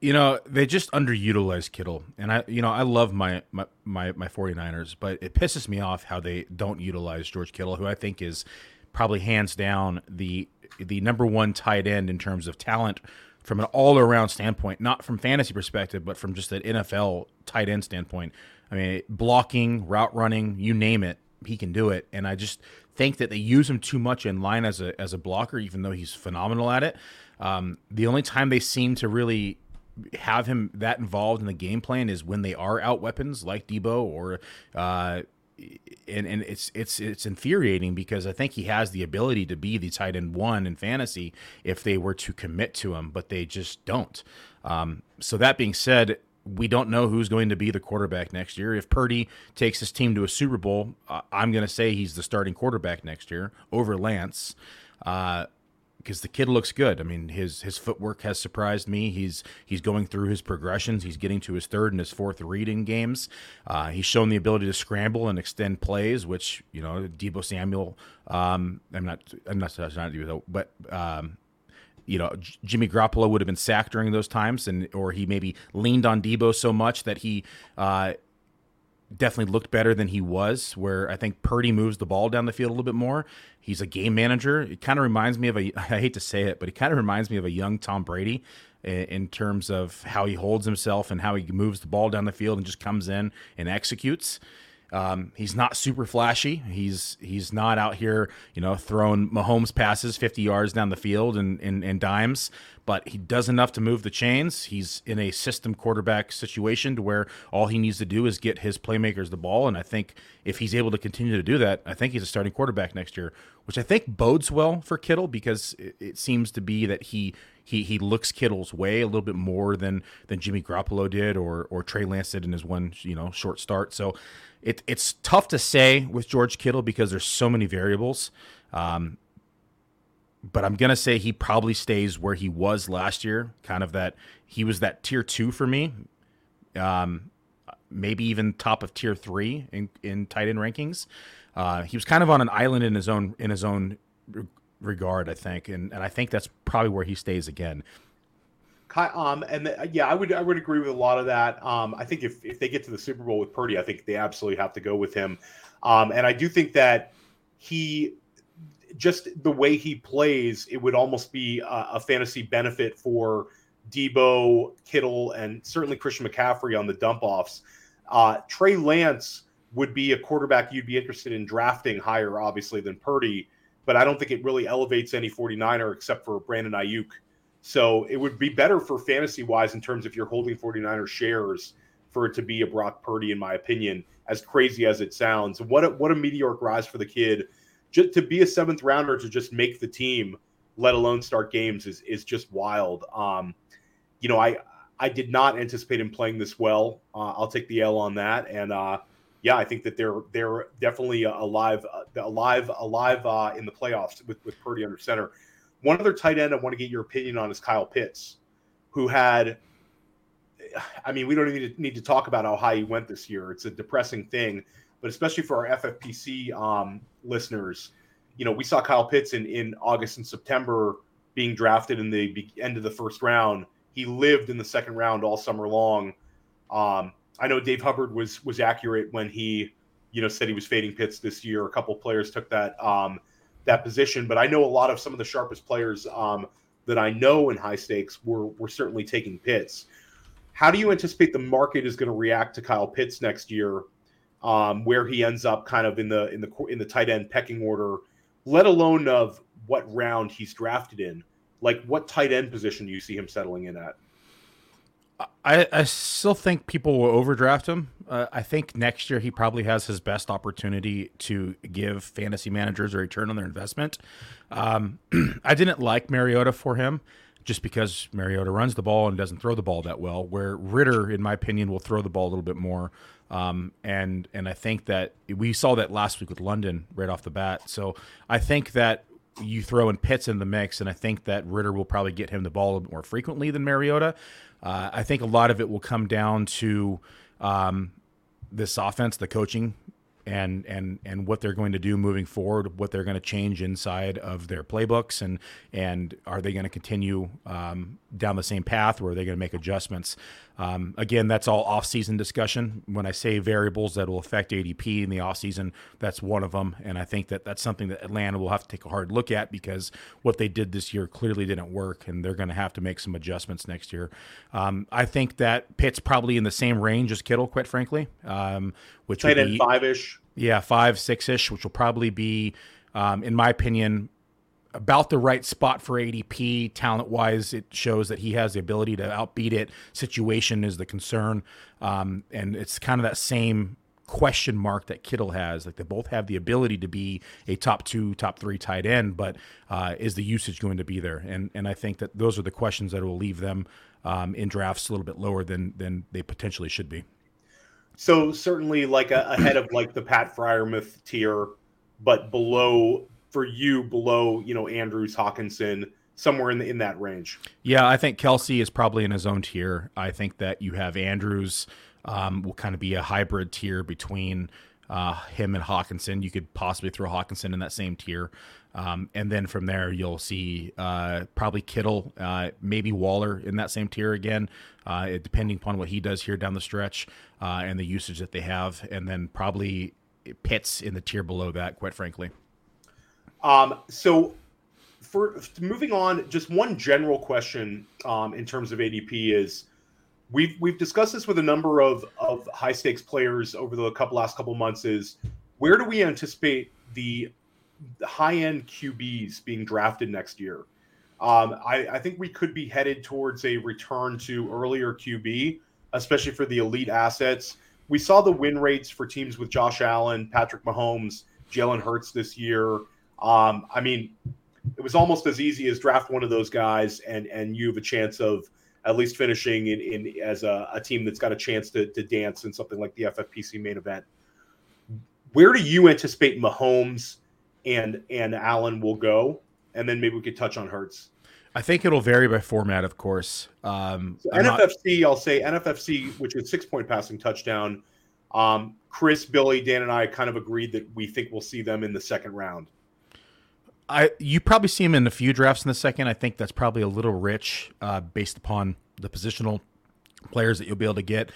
You know, they just underutilize Kittle. And I you know, I love my, my my my 49ers, but it pisses me off how they don't utilize George Kittle, who I think is probably hands down the the number one tight end in terms of talent from an all around standpoint, not from fantasy perspective, but from just an NFL tight end standpoint. I mean, blocking, route running, you name it, he can do it. And I just think that they use him too much in line as a as a blocker, even though he's phenomenal at it. Um, the only time they seem to really have him that involved in the game plan is when they are out weapons like Deebo or uh, and and it's it's it's infuriating because I think he has the ability to be the tight end one in fantasy if they were to commit to him, but they just don't. Um, so that being said, we don't know who's going to be the quarterback next year. If Purdy takes his team to a Super Bowl, I'm going to say he's the starting quarterback next year over Lance. Uh, because the kid looks good. I mean, his his footwork has surprised me. He's he's going through his progressions. He's getting to his third and his fourth reading games. Uh, he's shown the ability to scramble and extend plays, which you know Deebo Samuel. Um, I'm not I'm not not Deebo, but um, you know Jimmy Garoppolo would have been sacked during those times, and or he maybe leaned on Deebo so much that he. Uh, definitely looked better than he was. Where I think Purdy moves the ball down the field a little bit more. He's a game manager. It kind of reminds me of a. [LAUGHS] I hate to say it, but it kind of reminds me of a young Tom Brady in terms of how he holds himself and how he moves the ball down the field and just comes in and executes. Um, he's not super flashy. He's he's not out here, you know, throwing Mahomes passes 50 yards down the field and, and, and dimes, but he does enough to move the chains. He's in a system quarterback situation to where all he needs to do is get his playmakers the ball. And I think if he's able to continue to do that, I think he's a starting quarterback next year, which I think bodes well for Kittle because it, seems to be that he he he looks Kittle's way a little bit more than than Jimmy Garoppolo did or or Trey Lance did in his one you know short start. So it, it's tough to say with George Kittle because there's so many variables. Um, but I'm gonna say he probably stays where he was last year. Kind of that he was that tier two for me. Um, maybe even top of tier three in, in tight end rankings. Uh, he was kind of on an island in his own in his own regard, I think, and and I think that's probably where he stays again.
Um, and the, yeah, I would I would agree with a lot of that. Um, I think if if they get to the Super Bowl with Purdy, I think they absolutely have to go with him. Um, and I do think that he just the way he plays, it would almost be a, a fantasy benefit for Deebo, Kittle, and certainly Christian McCaffrey on the dump offs. Uh, Trey Lance would be a quarterback you'd be interested in drafting higher, obviously, than Purdy, but I don't think it really elevates any 49er except for Brandon Aiyuk so it would be better for fantasy wise in terms of you're holding 49er shares for it to be a Brock Purdy, in my opinion, as crazy as it sounds. What a, what a meteoric rise for the kid. Just to be a seventh rounder to just make the team, let alone start games, is is just wild. Um, you know, I I did not anticipate him playing this well. Uh, I'll take the L on that, and uh, yeah, I think that they're they're definitely alive, alive, alive uh, in the playoffs with with Purdy under center. One other tight end I want to get your opinion on is Kyle Pitts, who had. I mean, we don't even need to talk about how high he went this year. It's a depressing thing, but especially for our FFPC um, listeners, you know, we saw Kyle Pitts in, in August and September being drafted in the end of the first round. He lived in the second round all summer long. Um, I know Dave Hubbard was was accurate when he, you know, said he was fading Pitts this year. A couple players took that um, that position, but I know a lot of some of the sharpest players um, that I know in high stakes were were certainly taking Pitts. How do you anticipate the market is going to react to Kyle Pitts next year? Um, where he ends up, kind of in the in the in the tight end pecking order, let alone of what round he's drafted in. Like, what tight end position do you see him settling in at?
I, I still think people will overdraft him. Uh, I think next year he probably has his best opportunity to give fantasy managers a return on their investment. Um, [CLEARS THROAT] I didn't like Mariota for him just because Mariota runs the ball and doesn't throw the ball that well. Where Ridder, in my opinion, will throw the ball a little bit more. Um, and and I think that we saw that last week with London right off the bat. So I think that you throw in Pitts in the mix, and I think that Ridder will probably get him the ball a bit more frequently than Mariota. Uh, I think a lot of it will come down to um, this offense, the coaching, and and and what they're going to do moving forward, what they're going to change inside of their playbooks, and and are they going to continue um, down the same path, or are they going to make adjustments? Um, again, that's all off-season discussion. When I say variables that will affect ADP in the off-season, that's one of them, and I think that that's something that Atlanta will have to take a hard look at because what they did this year clearly didn't work, and they're going to have to make some adjustments next year. Um, I think that Pitt's probably in the same range as Kittle, quite frankly, um, which
tight end five ish.
Yeah, five six ish, which will probably be, um, in my opinion, about the right spot for ADP. Talent wise, it shows that he has the ability to outbeat it. Situation is the concern. Um, and it's kind of that same question mark that Kittle has. Like they both have the ability to be a top two, top three tight end, but uh, is the usage going to be there? And and I think that those are the questions that will leave them um, in drafts a little bit lower than than they potentially should be.
So certainly like a, ahead of like the Pat Freiermuth tier, but below for you below, you know, Andrews, Hockenson, somewhere in the, in that range.
Yeah, I think Kelce is probably in his own tier. I think that you have Andrews um, will kind of be a hybrid tier between uh, him and Hockenson. You could possibly throw Hockenson in that same tier. Um, and then from there, you'll see uh, probably Kittle, uh, maybe Waller in that same tier again, uh, depending upon what he does here down the stretch uh, and the usage that they have. And then probably Pitts in the tier below that, quite frankly.
Um, so for moving on, just one general question um, in terms of ADP is we've we've discussed this with a number of of high stakes players over the couple last couple months. Is where do we anticipate the, high end QBs being drafted next year? Um, I, I think we could be headed towards a return to earlier QB, especially for the elite assets. We saw the win rates for teams with Josh Allen, Patrick Mahomes, Jalen Hurts this year. Um, I mean, it was almost as easy as draft one of those guys, and and you have a chance of at least finishing in, in as a, a team that's got a chance to, to dance in something like the FFPC main event. Where do you anticipate Mahomes and and Allen will go? And then maybe we could touch on Hurts.
I think it'll vary by format, of course. Um,
so NFFC, not... I'll say NFFC, which is six point passing touchdown. Um, Chris, Billy, Dan, and I kind of agreed that we think we'll see them in the second round.
I you probably see him in a few drafts in the second. I think that's probably a little rich uh, based upon the positional players that you'll be able to get.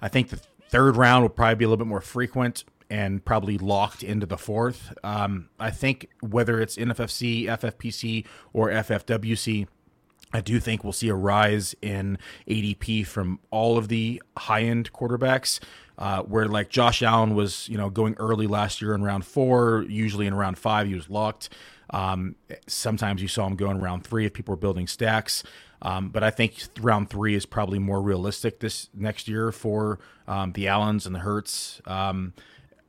I think the third round will probably be a little bit more frequent and probably locked into the fourth. Um, I think whether it's NFFC, FFPC, or FFWC, I do think we'll see a rise in ADP from all of the high end quarterbacks. Uh, where like Josh Allen was, you know, going early last year in round four, usually in round five he was locked. Um, sometimes you saw him go in round three if people were building stacks. Um, but I think round three is probably more realistic this next year for um, the Allens and the Hurts. Um,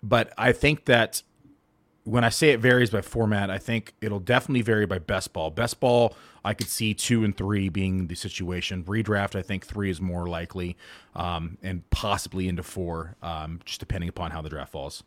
but I think that when I say it varies by format, I think it'll definitely vary by best ball. Best ball, I could see two and three being the situation. Redraft, I think three is more likely, um, and possibly into four, um, just depending upon how the draft falls.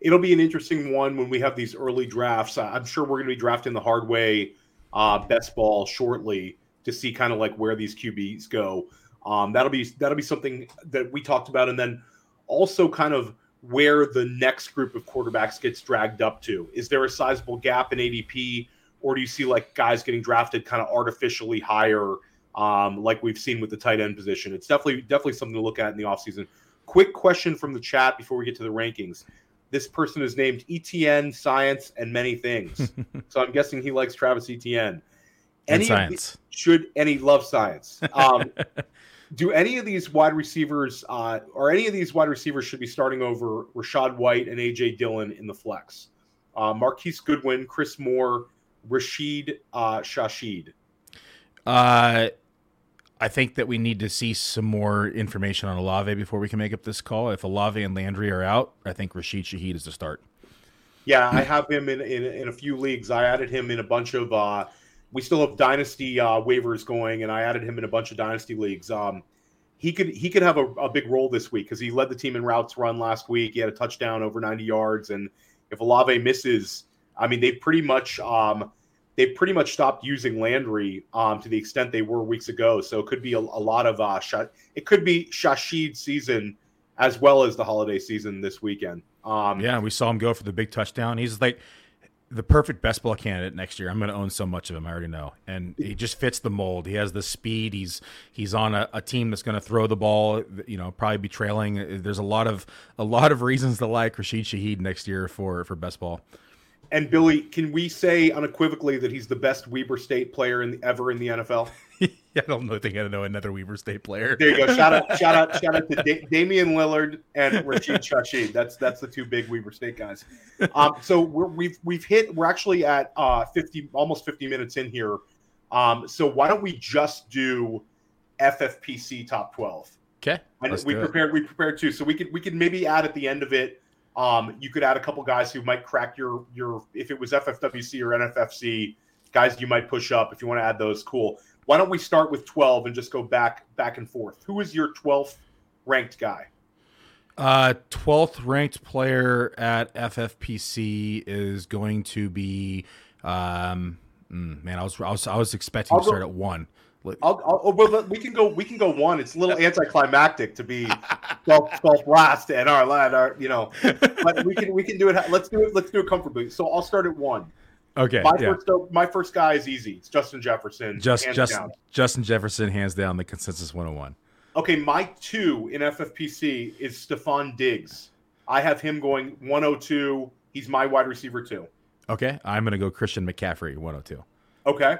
It'll be an interesting one when we have these early drafts. I'm sure we're going to be drafting the hard way, uh, best ball shortly to see kind of like where these QBs go. Um, that'll be that'll be something that we talked about, and then also kind of where the next group of quarterbacks gets dragged up to. Is there a sizable gap in ADP, or do you see like guys getting drafted kind of artificially higher, um, like we've seen with the tight end position? It's definitely definitely something to look at in the offseason. Quick question from the chat before we get to the rankings. This person is named ETN Science and many things, [LAUGHS] so I'm guessing he likes Travis Etienne.
Any and science
should any love science. Um, [LAUGHS] do any of these wide receivers uh, or any of these wide receivers should be starting over Rachaad White and AJ Dillon in the flex? Uh, Marquise Goodwin, Chris Moore, Rashid uh, Shaheed.
Uh, I think that we need to see some more information on Olave before we can make up this call. If Olave and Landry are out, I think Rashid Shaheed is the start.
Yeah, I have him in, in, in a few leagues. I added him in a bunch of uh, we still have dynasty uh, waivers going, and I added him in a bunch of dynasty leagues. Um, he could he could have a, a big role this week because he led the team in routes run last week. He had a touchdown over 90 yards, and if Olave misses, I mean they pretty much um, they pretty much stopped using Landry um, to the extent they were weeks ago. So it could be a, a lot of uh. It could be Shaheed season as well as the holiday season this weekend. Um,
yeah, we saw him go for the big touchdown. He's like the perfect best ball candidate next year. I'm going to own so much of him. I already know, and he just fits the mold. He has the speed. He's he's on a, a team that's going to throw the ball. You know, probably be trailing. There's a lot of a lot of reasons to like Rashid Shaheed next year for for best ball.
And Billy, can we say unequivocally that he's the best Weber State player in the, ever in the NFL? [LAUGHS]
I don't know, think I know another Weber State player.
There you go. Shout out, shout out, shout out to da- [LAUGHS] Damian Lillard and Rashid Shaheed. That's that's the two big Weber State guys. Um, so we're, we've we've hit. We're actually at uh, fifty, almost fifty minutes in here. Um, so why don't we just do FFPC top twelve?
Okay,
we prepared. It. We prepared too. So we could we could maybe add at the end of it. Um, you could add a couple guys who might crack your your if it was FFWC or NFFC guys you might push up if you want to add those. Cool. Why don't we start with 12 and just go back back and forth? Who is your 12th ranked guy?
Uh, 12th ranked player at FFPC is going to be um mm, man, I was I was I was expecting I'll to start go, at 1.
I'll, I'll, oh, well, we can go. We can go one. It's a little anticlimactic to be 12, 12 last and our, our, you know, but we can we can do it. Let's do it. Let's do it comfortably. So I'll start at one.
Okay.
My yeah. first my first guy is easy. It's Justin Jefferson.
Just Justin down. Justin Jefferson hands down the consensus 101.
Okay, my two in FFPC is Stefon Diggs. I have him going 102. He's my wide receiver too.
Okay, I'm going to go Christian McCaffrey 102.
Okay.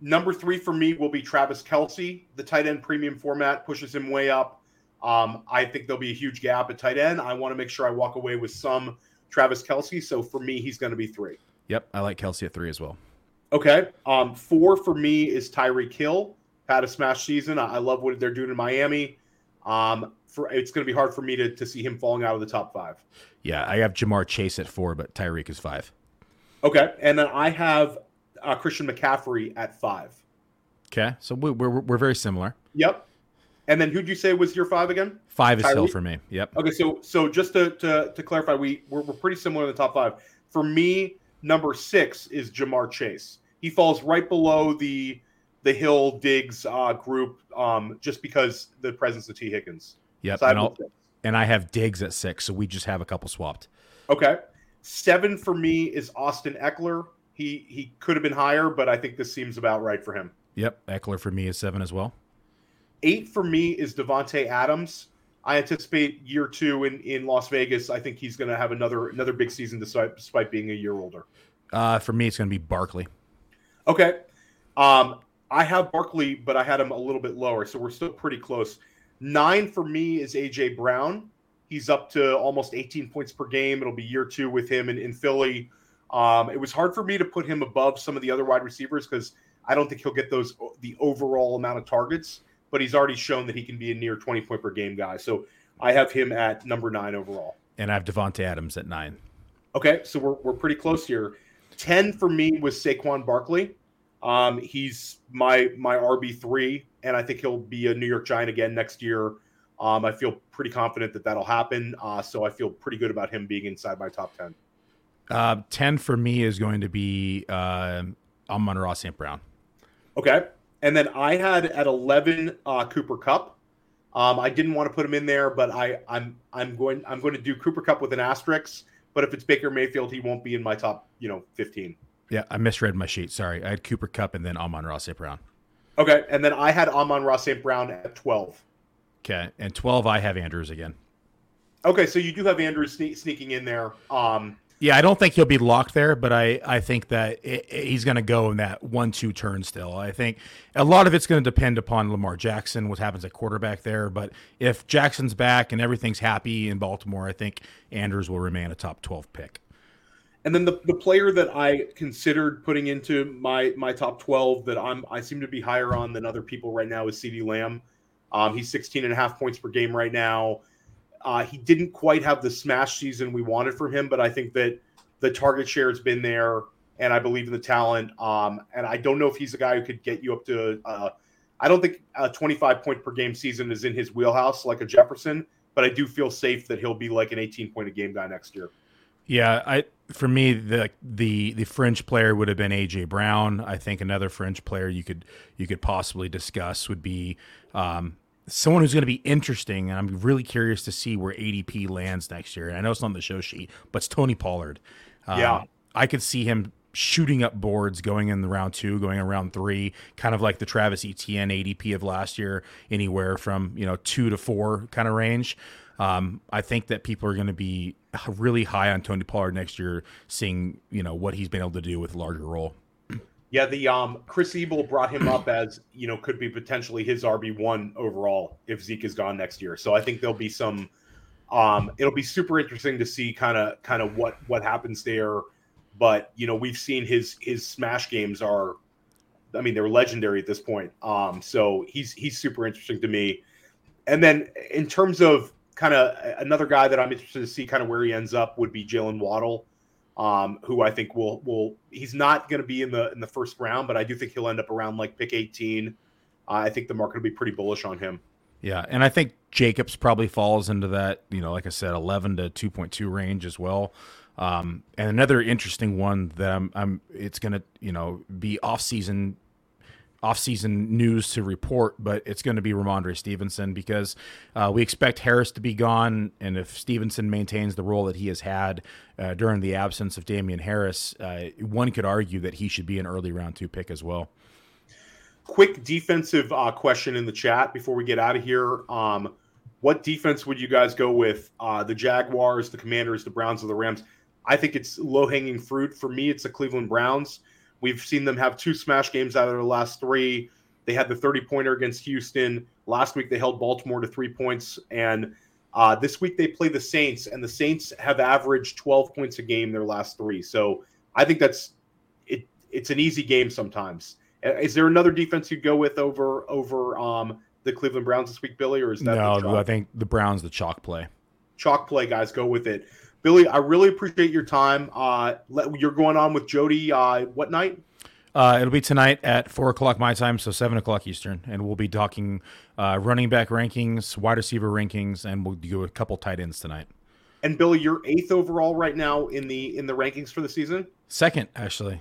Number three for me will be Travis Kelce. The tight end premium format pushes him way up. Um, I think there'll be a huge gap at tight end. I want to make sure I walk away with some Travis Kelce. So for me, he's going to be three.
Yep, I like Kelce at three as well.
Okay. Um, four for me is Tyreek Hill. Had a smash season. I, I love what they're doing in Miami. Um, for it's going to be hard for me to, to see him falling out of the top five.
Yeah, I have Ja'Marr Chase at four, but Tyreek is five.
Okay, and then I have uh, Christian McCaffrey at five.
Okay, so we, we're we're very similar.
Yep. And then who'd you say was your five again?
Five is Tyreek? Hill for me. Yep.
Okay, so so just to to, to clarify, we we're, we're pretty similar in the top five. For me, Number six is Ja'Marr Chase. He falls right below the the Hill Diggs uh, group um, just because the presence of Tee Higgins.
Yep, so and, and, I have Diggs at six, so we just have a couple swapped.
Okay, seven for me is Austin Ekeler. He he could have been higher, but I think this seems about right for him.
Yep, Ekeler for me is seven as well.
Eight for me is Davante Adams. I anticipate year two in, in Las Vegas. I think he's going to have another another big season despite, despite being a year older.
Uh, for me, it's going to be Barkley.
Okay. Um, I have Barkley, but I had him a little bit lower, so we're still pretty close. Nine for me is AJ Brown. He's up to almost 18 points per game. It'll be year two with him in, in Philly. Um, it was hard for me to put him above some of the other wide receivers because I don't think he'll get those the overall amount of targets but he's already shown that he can be a near 20 point per game guy. So I have him at number nine overall.
And I have Davante Adams at nine.
Okay, so we're we're pretty close here. Ten for me was Saquon Barkley. Um, he's my my RB three, and I think he'll be a New York Giant again next year. Um, I feel pretty confident that that'll happen. Uh, so I feel pretty good about him being inside my top ten.
Uh, ten for me is going to be uh, Amon-Ra St. Brown.
Okay, and then I had at eleven uh, Cooper Kupp. Um, I didn't want to put him in there, but I, I'm I'm going I'm going to do Cooper Kupp with an asterisk. But if it's Baker Mayfield, he won't be in my top, you know, fifteen.
Yeah, I misread my sheet. Sorry, I had Cooper Kupp and then Amon-Ra St. Brown.
Okay, and then I had Amon-Ra St. Brown at twelve.
Okay, and twelve I have Andrews again.
Okay, so you do have Andrews sne- sneaking in there. Um,
yeah, I don't think he'll be locked there, but I, I think that it, it, he's going to go in that one two turn still. I think a lot of it's going to depend upon Lamar Jackson, what happens at quarterback there. But if Jackson's back and everything's happy in Baltimore, I think Andrews will remain a top 12 pick.
And then the, the player that I considered putting into my my top 12 that I'm I seem to be higher on than other people right now is CeeDee Lamb. Um, he's 16 and a half points per game right now. Uh, he didn't quite have the smash season we wanted from him, but I think that the target share has been there, and I believe in the talent. Um, and I don't know if he's a guy who could get you up to. Uh, I don't think a 25 point per game season is in his wheelhouse like a Jefferson, but I do feel safe that he'll be like an 18 point a game guy next year.
Yeah, I for me the the the fringe player would have been AJ Brown. I think another fringe player you could you could possibly discuss would be um, someone who's going to be interesting, and I'm really curious to see where ADP lands next year. I know it's not on the show sheet, but it's Tony Pollard.
Um, yeah,
I could see him shooting up boards going in the round two, going in round three, kind of like the Travis Etienne ADP of last year, anywhere from you know two to four kind of range. Um, I think that people are going to be really high on Tony Pollard next year, seeing you know what he's been able to do with larger role.
Yeah, the um Chris Seibel brought him up as you know could be potentially his RB one overall if Zeke is gone next year. So I think there'll be some. Um, it'll be super interesting to see kind of kind of what what happens there. But you know we've seen his his smash games are, I mean they're legendary at this point. Um, so he's he's super interesting to me. And then in terms of kind of another guy that I'm interested to see kind of where he ends up would be Jaylen Waddle um, who I think will will he's not going to be in the in the first round, but I do think he'll end up around like pick 18. Uh, I think the market will be pretty bullish on him.
Yeah, and I think Jacobs probably falls into that, you know, like I said, 11 to 2.2 range as well. Um, and another interesting one that I'm, I'm it's going to, you know, be off season off-season news to report, but it's going to be Rhamondre Stevenson because uh, we expect Harris to be gone, and if Stevenson maintains the role that he has had uh, during the absence of Damien Harris, uh, one could argue that he should be an early round two pick as well.
Quick defensive uh, question in the chat before we get out of here. Um, what defense would you guys go with? Uh, the Jaguars, the Commanders, the Browns, or the Rams? I think it's low-hanging fruit for me. It's the Cleveland Browns. We've seen them have two smash games out of their last three. They had the 30 pointer against Houston. Last week, they held Baltimore to three points. And uh, this week, they play the Saints, and the Saints have averaged 12 points a game their last three. So I think that's it. It's an easy game sometimes. Uh, is there another defense you'd go with over over um, the Cleveland Browns this week, Billy, or is that
no? I think the Browns the chalk play.
Chalk play, guys. Go with it. Billy, I really appreciate your time. Uh, let, you're going on with Jody. Uh, what night?
Uh, it'll be tonight at four o'clock my time, so seven o'clock Eastern, and we'll be talking uh, running back rankings, wide receiver rankings, and we'll do a couple tight ends tonight.
And Billy, you're eighth overall right now in the in the rankings for the season.
Second, actually.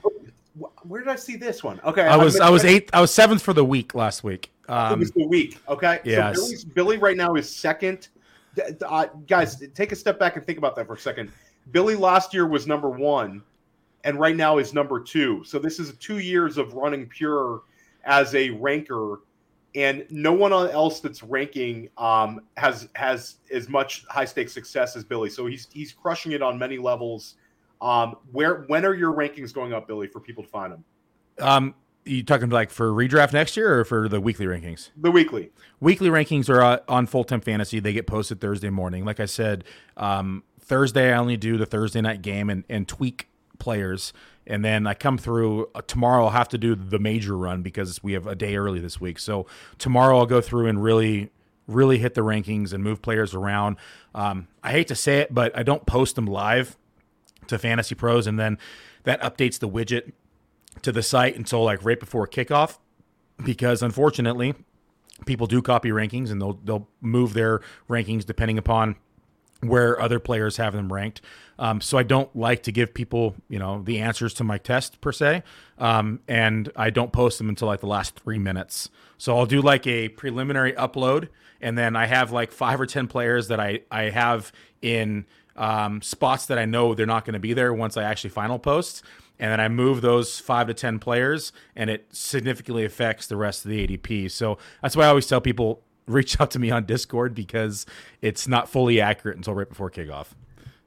Where did I see this one? Okay,
I was I was eighth. I was seventh for the week last week.
Um, it was the week. Okay,
yes.
So Billy right now is second uh, guys, take a step back and think about that for a second. Billy last year was number one, and right now is number two. So this is two years of running pure as a ranker, and no one else that's ranking um, has has as much high stakes success as Billy. So he's he's crushing it on many levels. Um, where when are your rankings going up, Billy, for people to find them?
Um, you talking like for redraft next year or for the weekly rankings?
The weekly.
Weekly rankings are uh, on Full Time Fantasy. They get posted Thursday morning. Like I said, um, Thursday I only do the Thursday night game and, and tweak players. And then I come through uh, tomorrow. I'll have to do the major run because we have a day early this week. So tomorrow I'll go through and really, really hit the rankings and move players around. Um, I hate to say it, but I don't post them live to Fantasy Pros, and then that updates the widget to the site until like right before kickoff. Because unfortunately, people do copy rankings and they'll they'll move their rankings depending upon where other players have them ranked. Um, so I don't like to give people, you know, the answers to my test per se, um, and I don't post them until like the last three minutes. So I'll do like a preliminary upload, and then I have like five or ten players that I I have in um, spots that I know they're not going to be there once I actually final post. And then I move those five to 10 players, and it significantly affects the rest of the ADP. So that's why I always tell people [LAUGHS] reach out to me on Discord because it's not fully accurate until right before kickoff.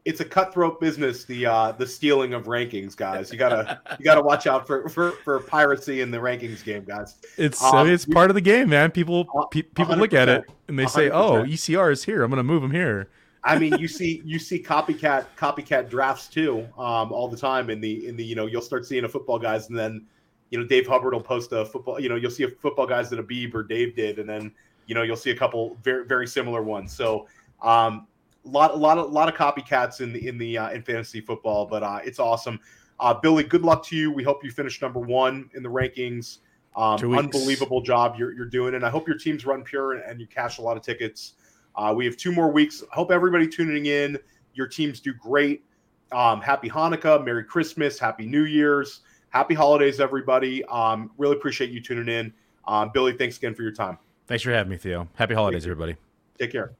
It's a cutthroat business, the uh, the stealing of rankings, guys. You gotta you gotta watch out for, for, for piracy in the rankings game, guys.
It's um, it's part of the game, man. People pe- people look at it and they say, "Oh, ECR is here. I'm gonna move him here."
I mean, you see you see copycat copycat drafts too, um, all the time in the in the you know you'll start seeing a football guys and then you know Dave Hubbard will post a football you know you'll see a football guys that a Beeb or Dave did and then you know you'll see a couple very very similar ones. So um, a lot a lot of a lot of copycats in the in the uh, in fantasy football, but uh, it's awesome. Uh, Billy, good luck to you. We hope you finish number one in the rankings. Um, unbelievable job you're, you're doing, and I hope your teams run pure and, and you cash a lot of tickets. Uh, we have two more weeks. Hope everybody tuning in. Your teams do great. Um, happy Hanukkah, Merry Christmas, Happy New Year's, Happy Holidays, everybody. Um, really appreciate you tuning in. Um, Billy, thanks again for your time.
Thanks for having me, Theo. Happy holidays, everybody.
Take care.